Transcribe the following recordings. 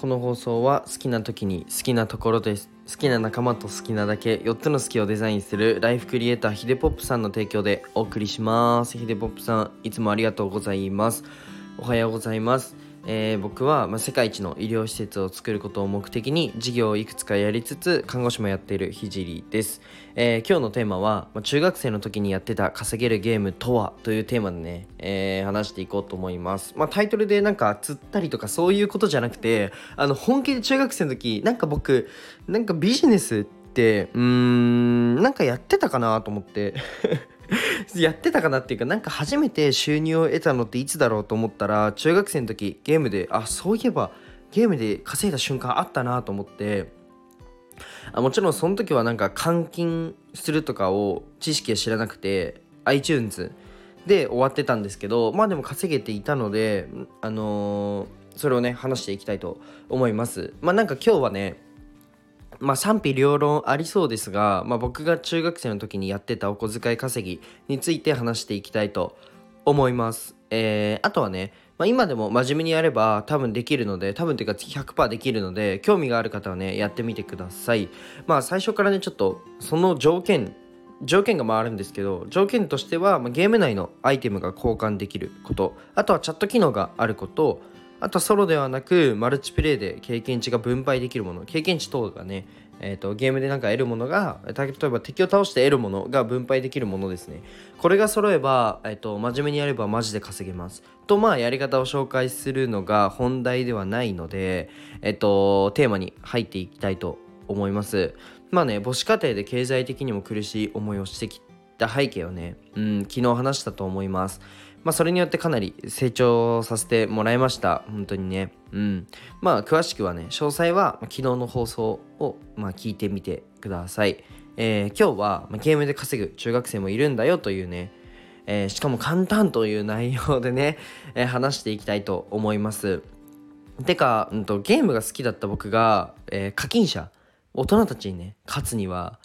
この放送は好きな時に好きなところで好きな仲間と好きなだけ4つの好きをデザインするライフクリエイターヒデポップさんの提供でお送りします。ヒデポップさんいつもありがとうございます。おはようございます。えー、僕は、まあ、世界一の医療施設を作ることを目的に事業をいくつかやりつつ看護師もやっているひじりです、えー、今日のテーマは、まあ、中学生の時にやってた稼げるゲームとはというテーマでね、えー、話していこうと思います、まあ、タイトルでなんか釣ったりとかそういうことじゃなくてあの本気で中学生の時なんか僕なんかビジネスってうーんなんかやってたかなと思って。やってたかなっていうかなんか初めて収入を得たのっていつだろうと思ったら中学生の時ゲームであそういえばゲームで稼いだ瞬間あったなと思って。あもちろんその時はなんか換金するとかを知識は知らなくて iTunes で終わってたんですけどまあでも稼げていたのであのー、それをね話していきたいと思います。まあなんか今日はねまあ、賛否両論ありそうですが、まあ、僕が中学生の時にやってたお小遣い稼ぎについて話していきたいと思います。えー、あとはね、まあ、今でも真面目にやれば多分できるので、多分というか100%できるので、興味がある方はね、やってみてください。まあ最初からね、ちょっとその条件、条件が回るんですけど、条件としては、ま、ゲーム内のアイテムが交換できること、あとはチャット機能があること、あとソロではなくマルチプレイで経験値が分配できるもの。経験値等がね、えーと、ゲームでなんか得るものが例えば敵を倒して得るものが分配できるものですね。これが揃えば、えーと、真面目にやればマジで稼げます。とまあやり方を紹介するのが本題ではないのでえっ、ー、とテーマに入っていきたいと思います。まあね母子家庭で経済的にも苦しい思いをしてきた背景をね、うん、昨日話したと思います。まあ、それによってかなり成長させてもらいました。本当にね。うん。まあ、詳しくはね、詳細は、昨日の放送を、まあ、聞いてみてください。えー、今日は、ゲームで稼ぐ中学生もいるんだよというね、えー、しかも簡単という内容でね、えー、話していきたいと思います。てか、うんと、ゲームが好きだった僕が、え課金者、大人たちにね、勝つには、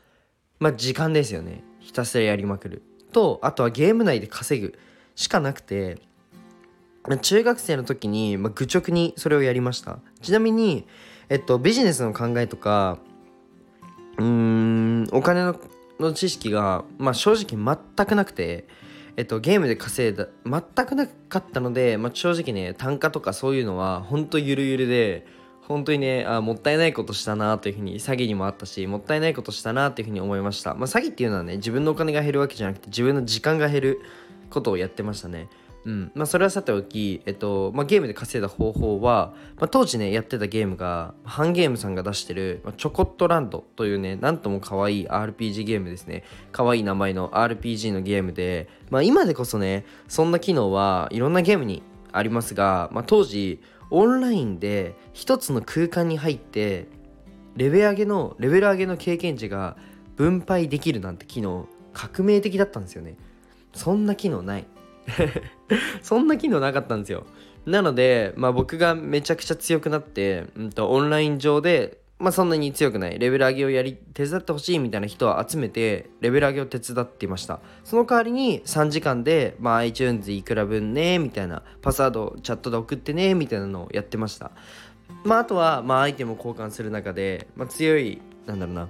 まあ、時間ですよね。ひたすらやりまくる。と、あとはゲーム内で稼ぐ。しかなくて中学生の時に、まあ、愚直にそれをやりました。ちなみに、えっと、ビジネスの考えとかうーんお金のの知識が、まあ、正直全くなくて、えっと、ゲームで稼いだ全くなかったので、まあ、正直ね単価とかそういうのは本当ゆるゆるで本当にねあもったいないことしたなというふうに詐欺にもあったしもったいないことしたなというふうに思いました、まあ、詐欺っていうのはね自分のお金が減るわけじゃなくて自分の時間が減ることをやってましたね。うん。まあ、それはさておき、えっとまあ、ゲームで稼いだ方法は、まあ、当時ねやってたゲームがハンゲームさんが出してる、まあ、チョコットランドというねなんとも可愛い RPG ゲームですね。可愛い名前の RPG のゲームで、まあ、今でこそねそんな機能はいろんなゲームにありますが、まあ、当時オンラインで一つの空間に入ってレベル上げのレベル上げの経験値が分配できるなんて機能革命的だったんですよね。そんな機能ない。そんな機能なかったんですよ。なので、まあ、僕がめちゃくちゃ強くなって、うんと、オンライン上で、まあ、そんなに強くない。レベル上げをやり手伝ってほしいみたいな人を集めてレベル上げを手伝っていました。その代わりに3時間で、まあ、iTunes いくら分ねみたいなパスワードチャットで送ってねみたいなのをやってました。まあ、あとは、まあ、アイテムを交換する中で、まあ、強いなんだろうな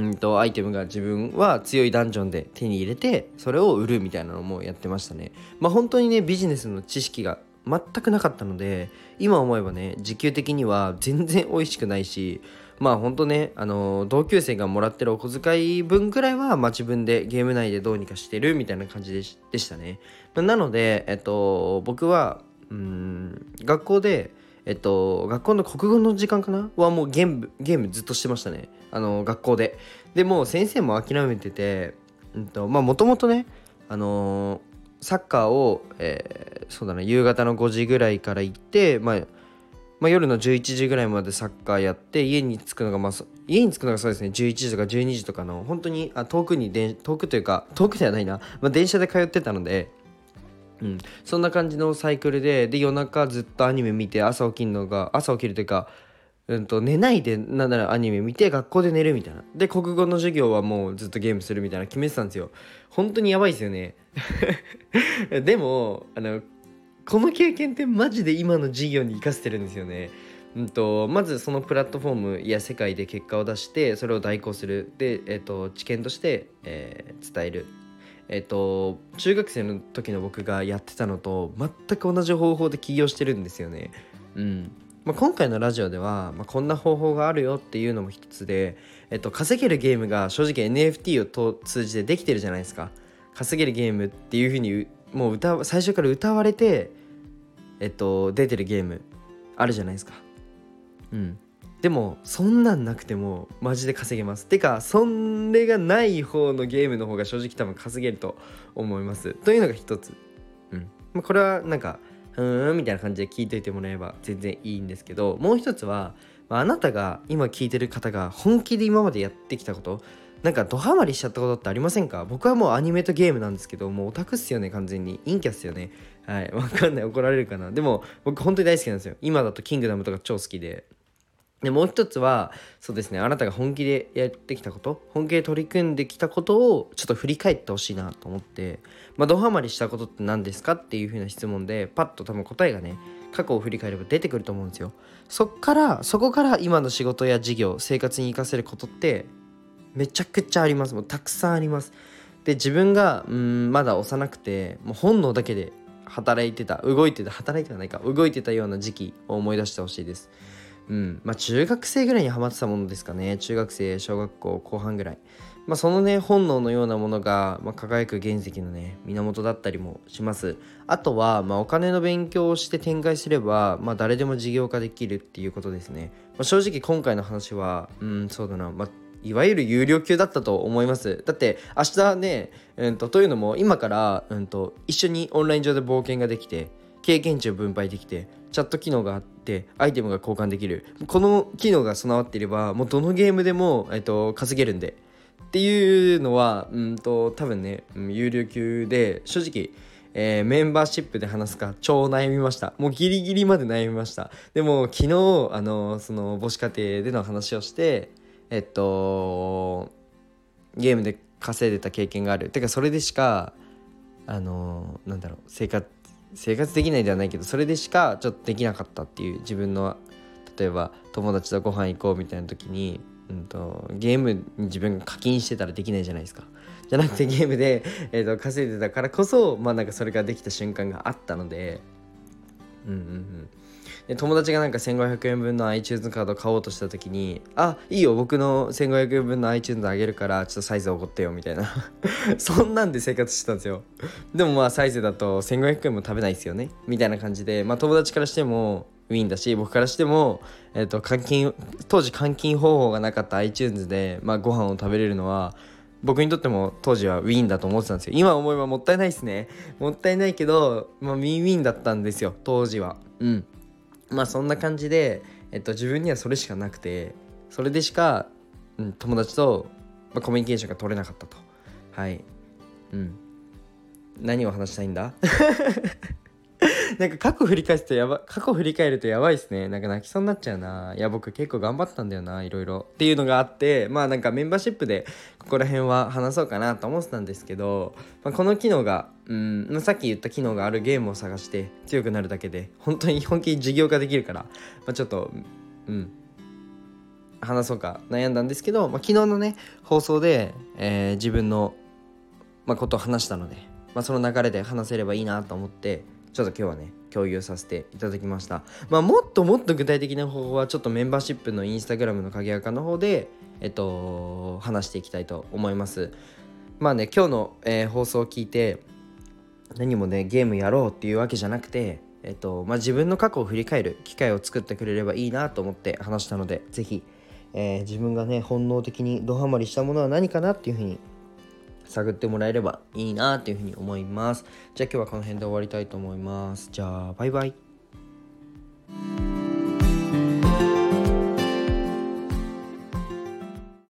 うんとアイテムが自分は強いダンジョンで手に入れてそれを売るみたいなのもやってましたね。まあ本当にねビジネスの知識が全くなかったので今思えばね時給的には全然美味しくないしまあほんとねあの同級生がもらってるお小遣い分くらいは、まあ、自分でゲーム内でどうにかしてるみたいな感じででしたね。なのでえっと僕はうん学校でえっと、学校の国語の時間かな？はもうゲーム、ゲームずっとしてましたね。あの、学校で。でも先生も諦めてて、うんと、もともとね、あのー、サッカーを、えー、そうだな、夕方の5時ぐらいから行って、まあ、まあ、夜の11時ぐらいまでサッカーやって家に着くのが、まあ、家に着くのがそうですね11時とか12時とかの本当にあ遠くにで遠くというか遠くではないな、まあ、電車で通ってたのでうん、そんな感じのサイクルでで夜中ずっとアニメ見て朝起きるのが朝起きるというか、うんと、寝ないでなんならアニメ見て学校で寝るみたいな。で国語の授業はもうずっとゲームするみたいな決めてたんですよ。本当にやばいですよね。でもあのこの経験ってマジで今の授業に生かせてるんですよね。うんと、まずそのプラットフォームや世界で結果を出してそれを代行する。で、えーと、知見として、えー、伝える。えっ、と中学生の時の僕がやってたのと全く同じ方法で起業してるんですよね。うん。まあ、今回のラジオでは、まあ、こんな方法があるよっていうのも一つで、えっと、稼げるゲームが正直 NFT を通じてできてるじゃないですか。稼げるゲームっていうふうにもう歌最初から歌われてえっと出てるゲームあるじゃないですか。うん。でもそんなんなくてもマジで稼げます。てかそんれがない方のゲームの方が正直多分稼げると思います。というのが一つ。うん。まあ、これはなんかうーんみたいな感じで聞いといてもらえば全然いいんですけどもう一つは、まあ、あなたが今聞いてる方が本気で今までやってきたことなんかドハマりしちゃったことってありませんか？僕はもうアニメとゲームなんですけどもうオタクっすよね完全に。陰キャっすよね。はい。わかんない。怒られるかな。でも僕本当に大好きなんですよ。今だとキングダムとか超好きで。でもう一つはそうですねあなたが本気でやってきたこと本気で取り組んできたことをちょっと振り返ってほしいなと思ってまあドハマりしたことって何ですかっていう風な質問でパッと多分答えがね過去を振り返れば出てくると思うんですよ。そっからそこから今の仕事や事業生活に生かせることってめちゃくちゃあります。もうたくさんあります。で自分がうんまだ幼くてもう本能だけで働いてた動いてた働いてはないか動いてたような時期を思い出してほしいです。うんうん。まあ中学生ぐらいにハマってたものですかね。中学生小学校後半ぐらい。まあそのね本能のようなものが、まあ、輝く原石のね源だったりもします。あとは、まあ、お金の勉強をして展開すれば、まあ、誰でも事業化できるっていうことですね、まあ、正直今回の話はうんそうだな。まあいわゆる有料級だったと思います。だって明日ね、うんと、というのも今から、うんと一緒にオンライン上で冒険ができて経験値を分配できてチャット機能があってアイテムが交換できる。この機能が備わっていればもうどのゲームでも、えっと、稼げるんで。っていうのはうんと多分ね、有料級で正直えー、メンバーシップで話すか超悩みました。もうギリギリまで悩みました。でも昨日あのその母子家庭での話をしてえっとゲームで稼いでた経験がある。てかそれでしかあのなんだろう生活生活できないではないけどそれでしかちょっとできなかったっていう自分の例えば友達とご飯行こうみたいな時に、うんと、ゲームに自分が課金してたらできないじゃないですか。じゃなくてゲームで、えーと、稼いでたからこそまあなんかそれができた瞬間があったのでうんうんうんで友達がなんか1500円分の iTunes カード買おうとした時に「あいいよ僕の1500円分の iTunes あげるからちょっとサイズおごってよ」みたいな。そんなんで生活してたんですよ。でもまあサイズだと1500円も食べないですよね。みたいな感じでまあ友達からしてもウィンだし僕からしても、えーと、換金当時換金方法がなかった iTunes で、まあ、ご飯を食べれるのは僕にとっても当時はウィンだと思ってたんですよ。今思えばもったいないですね。もったいないけど、まあ、ウィンウィンだったんですよ当時は。うん。まあそんな感じで、えっと、自分にはそれしかなくてそれでしか、うん、友達と、まあ、コミュニケーションが取れなかったと。はい。うん。何を話したいんだ？なんか過去振り返るとやば過去振り返るとやばいっすね。なんか泣きそうになっちゃうな。いや僕結構頑張ったんだよないろいろ。っていうのがあってまあなんかメンバーシップでここら辺は話そうかなと思ってたんですけど、まあ、この機能がうん。まあ、さっき言った機能があるゲームを探して強くなるだけで本当に 本気に事業化できるから、まあ、ちょっとうん。話そうか悩んだんですけど、まあ、昨日のね放送で、えー、自分の、まあ、ことを話したので、まあ、その流れで話せればいいなと思ってちょっと今日はね共有させていただきました。まあもっともっと具体的な方法はちょっとメンバーシップのインスタグラムの鍵垢の方でえっと話していきたいと思います。まあね今日の、えー、放送を聞いて何もねゲームやろうっていうわけじゃなくてえっとまあ自分の過去を振り返る機会を作ってくれればいいなと思って話したので是非、えー、自分がね本能的にドハマりしたものは何かなっていうふうに探ってもらえればいいなっていうふうに思います。じゃあ今日はこの辺で終わりたいと思います。じゃあバイバイ。